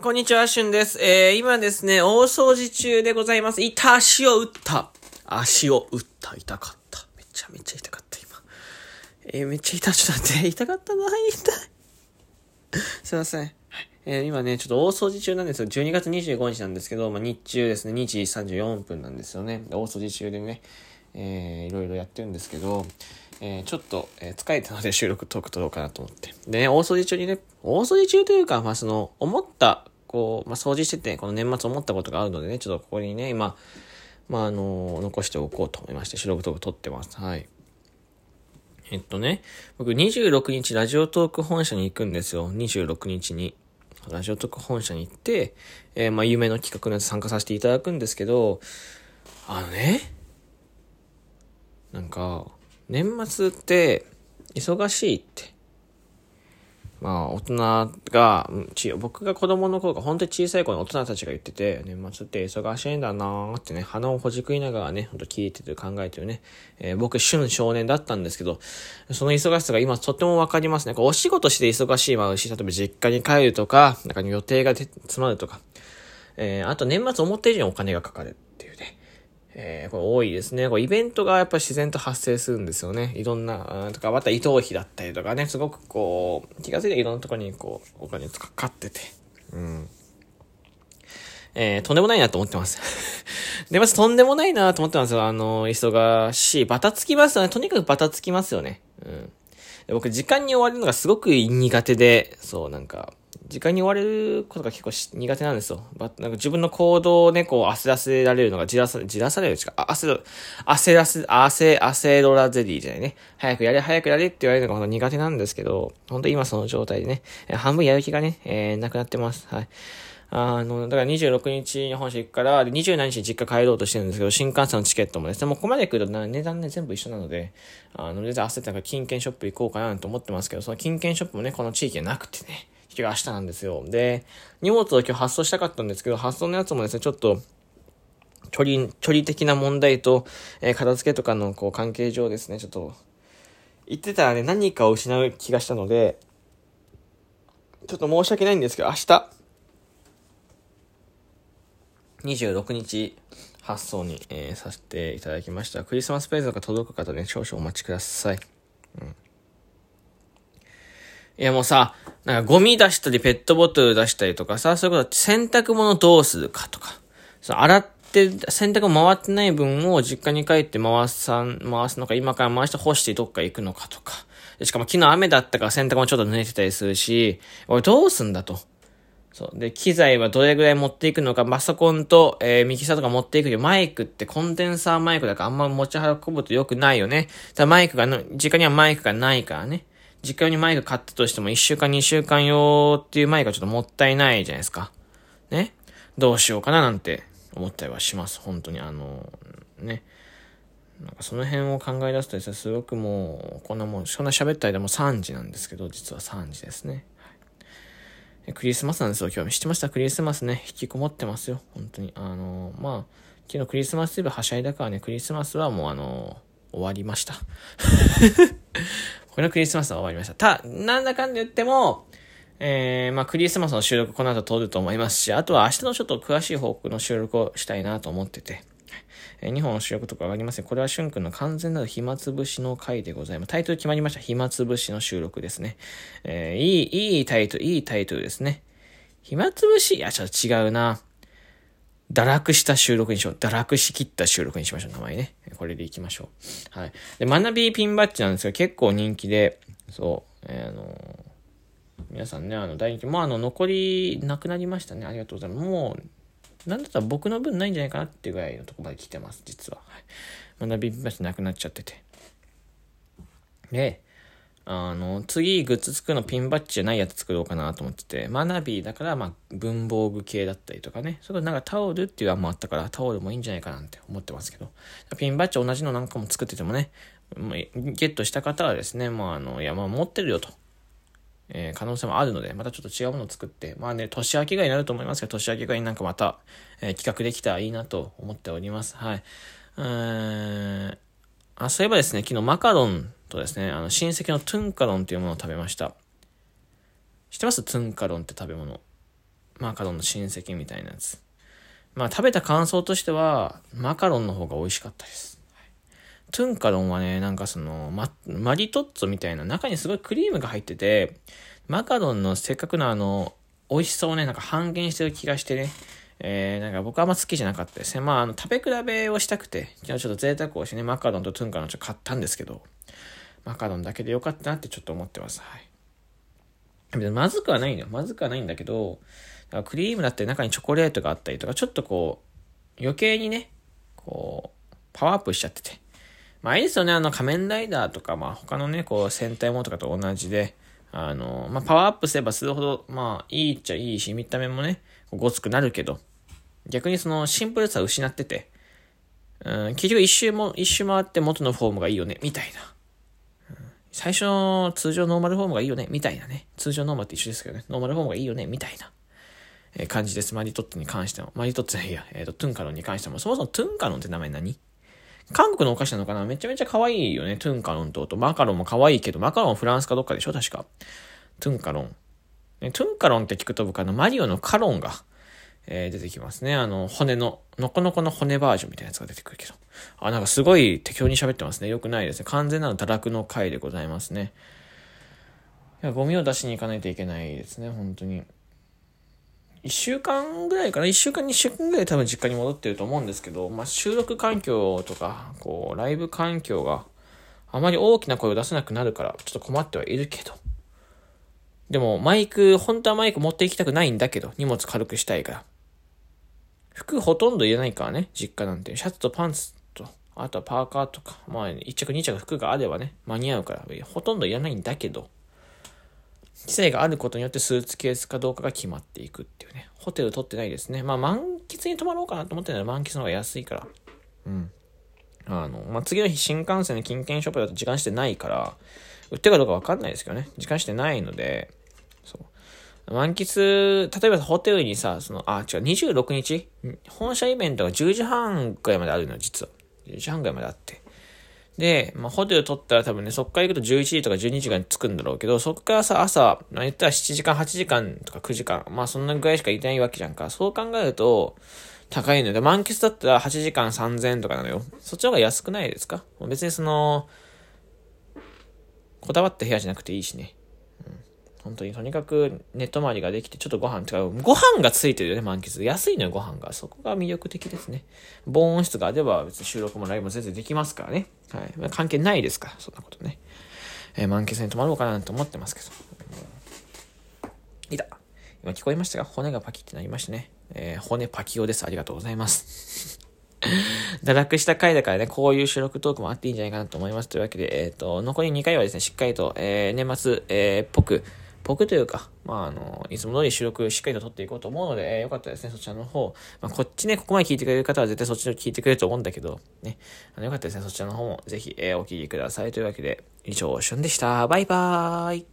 こんにちは、しゅんです。えー、今ですね、大掃除中でございます。痛足を打った。足を打った。痛かった。めちゃめちゃ痛かった、今。えー、めっちゃ痛い。ちょっと待って。痛かったな。痛い。すいません。えー、今ね、ちょっと大掃除中なんですよ。12月25日なんですけど、まあ、日中ですね、2時34分なんですよね。大掃除中でね、えー、いろいろやってるんですけど、えー、ちょっと、えー、疲れたので収録トーク撮ろうかなと思って。でね、大掃除中にね、大掃除中というか、まあ、その、思った、こう、まあ、掃除してて、この年末思ったことがあるのでね、ちょっとここにね、今、まあ、あの残しておこうと思いまして、収録トーク撮ってます。はい。えっとね、僕26日ラジオトーク本社に行くんですよ。26日に。ラジオトーク本社に行って、えー、まあ、夢の企画のやつ参加させていただくんですけど、あのね、なんか、年末って、忙しいって。まあ、大人が、ち僕が子供の頃が本当に小さい頃の大人たちが言ってて、年末って忙しいんだなーってね、鼻をほじくりながらね、ほんと聞いてて考えてるね。えー、僕、旬少年だったんですけど、その忙しさが今とってもわかりますね。こうお仕事して忙しいもあるし、例えば実家に帰るとか、なんか予定が詰まるとか、えー、あと年末思った以上にお金がかかる。えー、これ多いですね。これイベントがやっぱ自然と発生するんですよね。いろんな、とか、また移動費だったりとかね、すごくこう、気がついていろんなところにこう、お金かかってて。うん。えー、とんでもないなと思ってます。で、まずとんでもないなと思ってますよ。あの、忙しい。バタつきますよね。とにかくバタつきますよね。うん。で僕、時間に追われるのがすごく苦手で、そう、なんか、時間に追われることが結構苦手なんですよ。なんか自分の行動をね、こう焦らせられるのが、じらさ、じらされるしか、あ焦る、焦らせ、焦、焦ろらゼリーじゃないね。早くやれ、早くやれって言われるのが本当苦手なんですけど、本当今その状態でね、半分やる気がね、えー、なくなってます。はい。あの、だから26日に本社行くから、27日に実家帰ろうとしてるんですけど、新幹線のチケットもですね、もうここまで来ると値段ね、全部一緒なので、あの、全然焦ってなんか金券ショップ行こうかなと思ってますけど、その金券ショップもね、この地域になくてね、今日明日なんですよ。で、荷物を今日発送したかったんですけど、発送のやつもですね、ちょっと、距離、距離的な問題と、えー、片付けとかのこう関係上ですね、ちょっと、言ってたらね、何かを失う気がしたので、ちょっと申し訳ないんですけど、明日、26日発送に、えー、させていただきました。クリスマスプレゼントが届く方ね、少々お待ちください。うん。いやもうさ、なんかゴミ出したりペットボトル出したりとかさ、そういうこと洗濯物どうするかとか、その洗って、洗濯回ってない分を実家に帰って回さん、回すのか、今から回して干してどっか行くのかとか。しかも昨日雨だったから洗濯もちょっと濡れてたりするし、俺どうすんだと。そう。で、機材はどれぐらい持っていくのか、パソコンと、えー、ミキサーとか持っていくけど、マイクってコンデンサーマイクだからあんま持ち運ぶと良くないよね。ただマイクがの、実家にはマイクがないからね。実家にマイク買ったとしても1週間2週間用っていうマイクがちょっともったいないじゃないですか。ね？どうしようかななんて思ったりはします。本当にあの、ね。なんかその辺を考え出すとですね、すごくもう、こんなもう、そんな喋った間も3時なんですけど、実は3時ですね。はい、クリスマスなんですよ、今日。知ってました？クリスマスね、引きこもってますよ。本当に。あの、まあ、昨日クリスマスイブはしゃいだからね、クリスマスはもうあの、終わりました。これのクリスマスは終わりました。た、なんだかんで言っても、えー、まあ、クリスマスの収録この後撮ると思いますし、あとは明日のちょっと詳しい報告の収録をしたいなと思ってて、えー、2本の収録とかありません。これはしゅんくんの完全なる暇つぶしの回でございます。タイトル決まりました。暇つぶしの収録ですね。えー、いい、いいタイトル、いいタイトルですね。暇つぶし？いや、ちょっと違うな。堕落した収録にしよう。堕落しきった収録にしましょう。名前ね。これでいきましょう。はい。で、学びピンバッジなんですが、結構人気で、そう、えー、あのー、皆さんね、あの、大人気。もうあの、残りなくなりましたね。ありがとうございます。もう、なんだったら僕の分ないんじゃないかなっていうぐらいのとこまで来てます、実は。はい。学びピンバッジなくなっちゃってて。で、あの、次、グッズ作るのピンバッジじゃないやつ作ろうかなと思ってて、学びだから、まあ、文房具系だったりとかね。それなんかタオルっていう案もあったから、タオルもいいんじゃないかなって思ってますけど。ピンバッジ同じのなんかも作っててもね、ゲットした方はですね、まあ、あの、いや、まあ、持ってるよと。えー、可能性もあるので、またちょっと違うものを作って、まあね、年明けがになると思いますけど、年明けがになんかまた、えー、企画できたらいいなと思っております。はい。うーん、あ、そういえばですね、昨日マカロンとですね、あの、親戚のトゥンカロンというものを食べました。知ってます？トゥンカロンって食べ物。マカロンの親戚みたいなやつ。まあ食べた感想としては、マカロンの方が美味しかったです。トゥンカロンはね、なんかその、マ、マリトッツォみたいな、中にすごいクリームが入ってて、マカロンのせっかくのあの、美味しさをね、なんか半減してる気がしてね、えー、なんか僕はあんま好きじゃなかったですね。まあ、あの、食べ比べをしたくて、今日ちょっと贅沢をしてね、マカロンとトゥンカロンちょっと買ったんですけど、マカロンだけでよかったなってちょっと思ってます。はい。まずくはないのよ。まずくはないんだけど、クリームだって中にチョコレートがあったりとか、ちょっとこう、余計にね、こう、パワーアップしちゃってて。まあいいですよね、あの仮面ライダーとか、まあ他のね、こう戦隊ものとかと同じで、あの、まあパワーアップすればするほど、まあいいっちゃいいし、見た目もね、ごつくなるけど、逆にそのシンプルさを失ってて、うん、結局一周も、一周回って元のフォームがいいよね、みたいな。最初の通常ノーマルフォームがいいよね、みたいなね。通常ノーマルって一緒ですけどね。ノーマルフォームがいいよね、みたいな。え感じです。マリトッツォに関しても。マリトッツォいや、えっ、ー、と、トゥンカロンに関しても。そもそもトゥンカロンって名前何？韓国のお菓子なのかな？めちゃめちゃ可愛いよね。トゥンカロンと、とマカロンも可愛いけど、マカロンフランスかどっかでしょ確か。トゥンカロン。ね、トゥンカロンって聞くと僕あの、マリオのカロンが、えー、出てきますね。あの、骨の、のこのこの骨バージョンみたいなやつが出てくるけど。あ、なんかすごい適当に喋ってますね。よくないですね。完全なる堕落の回でございますね。いや、ゴミを出しに行かないといけないですね。本当に。1週間ぐらいかな ?1 週間、2週間ぐらい多分実家に戻ってると思うんですけど、まあ、収録環境とか、こう、ライブ環境があまり大きな声を出せなくなるから、ちょっと困ってはいるけど。でも、マイク、本当はマイク持って行きたくないんだけど、荷物軽くしたいから。服ほとんどいらないからね、実家なんて。シャツとパンツ、あとはパーカーとか、まあ、1着2着服があればね、間に合うから、ほとんどいらないんだけど、規制があることによってスーツケースかどうかが決まっていくっていうね。ホテル取ってないですね。まあ満喫に泊まろうかなと思ってるのは満喫の方が安いから。うん。あの、まあ、次の日新幹線で金券ショップだと時間してないから、売ってるかどうかわかんないですけどね。時間してないので、そう。満喫、例えばホテルにさ、その、あ、違う、26日？本社イベントが10時半くらいまであるのよ、実は。10時半くらいまであって。で、まあ、ホテル取ったら多分ね、そっから行くと11時とか12時間に着くんだろうけど、そっからさ、朝、まあ、言ったら7時間、8時間とか9時間、まあそんなぐらいしかいないわけじゃんか。そう考えると、高いので、満喫だったら8時間3000とかなのよ。そっちの方が安くないですか？別にその、こだわった部屋じゃなくていいしね。本当にとにかく寝泊まりができて、ちょっとご飯、違う、ご飯がついてるよね、満喫。安いのよ、ご飯が。そこが魅力的ですね。防音室があれば別に収録もライブも全然できますからね。はい。関係ないですから、そんなことね。えー、満喫に泊まろうかなと思ってますけど。いた。今聞こえましたが、骨がパキってなりましたね。えー、骨パキオです。ありがとうございます。堕落した回だからね、こういう収録トークもあっていいんじゃないかなと思います。というわけで、えっ、ー、と、残り2回はですね、しっかりと、え、年末、え、っぽく、僕というか、まあ、あの、いつも通り収録しっかりと撮っていこうと思うので、えー、よかったですね、そちらの方。まあ、こっちね、ここまで聞いてくれる方は絶対そっちの聞いてくれると思うんだけど、ね。あの、よかったですね、そちらの方もぜひ、えー、お聴きください。というわけで、以上、しゅんでした。バイバーイ。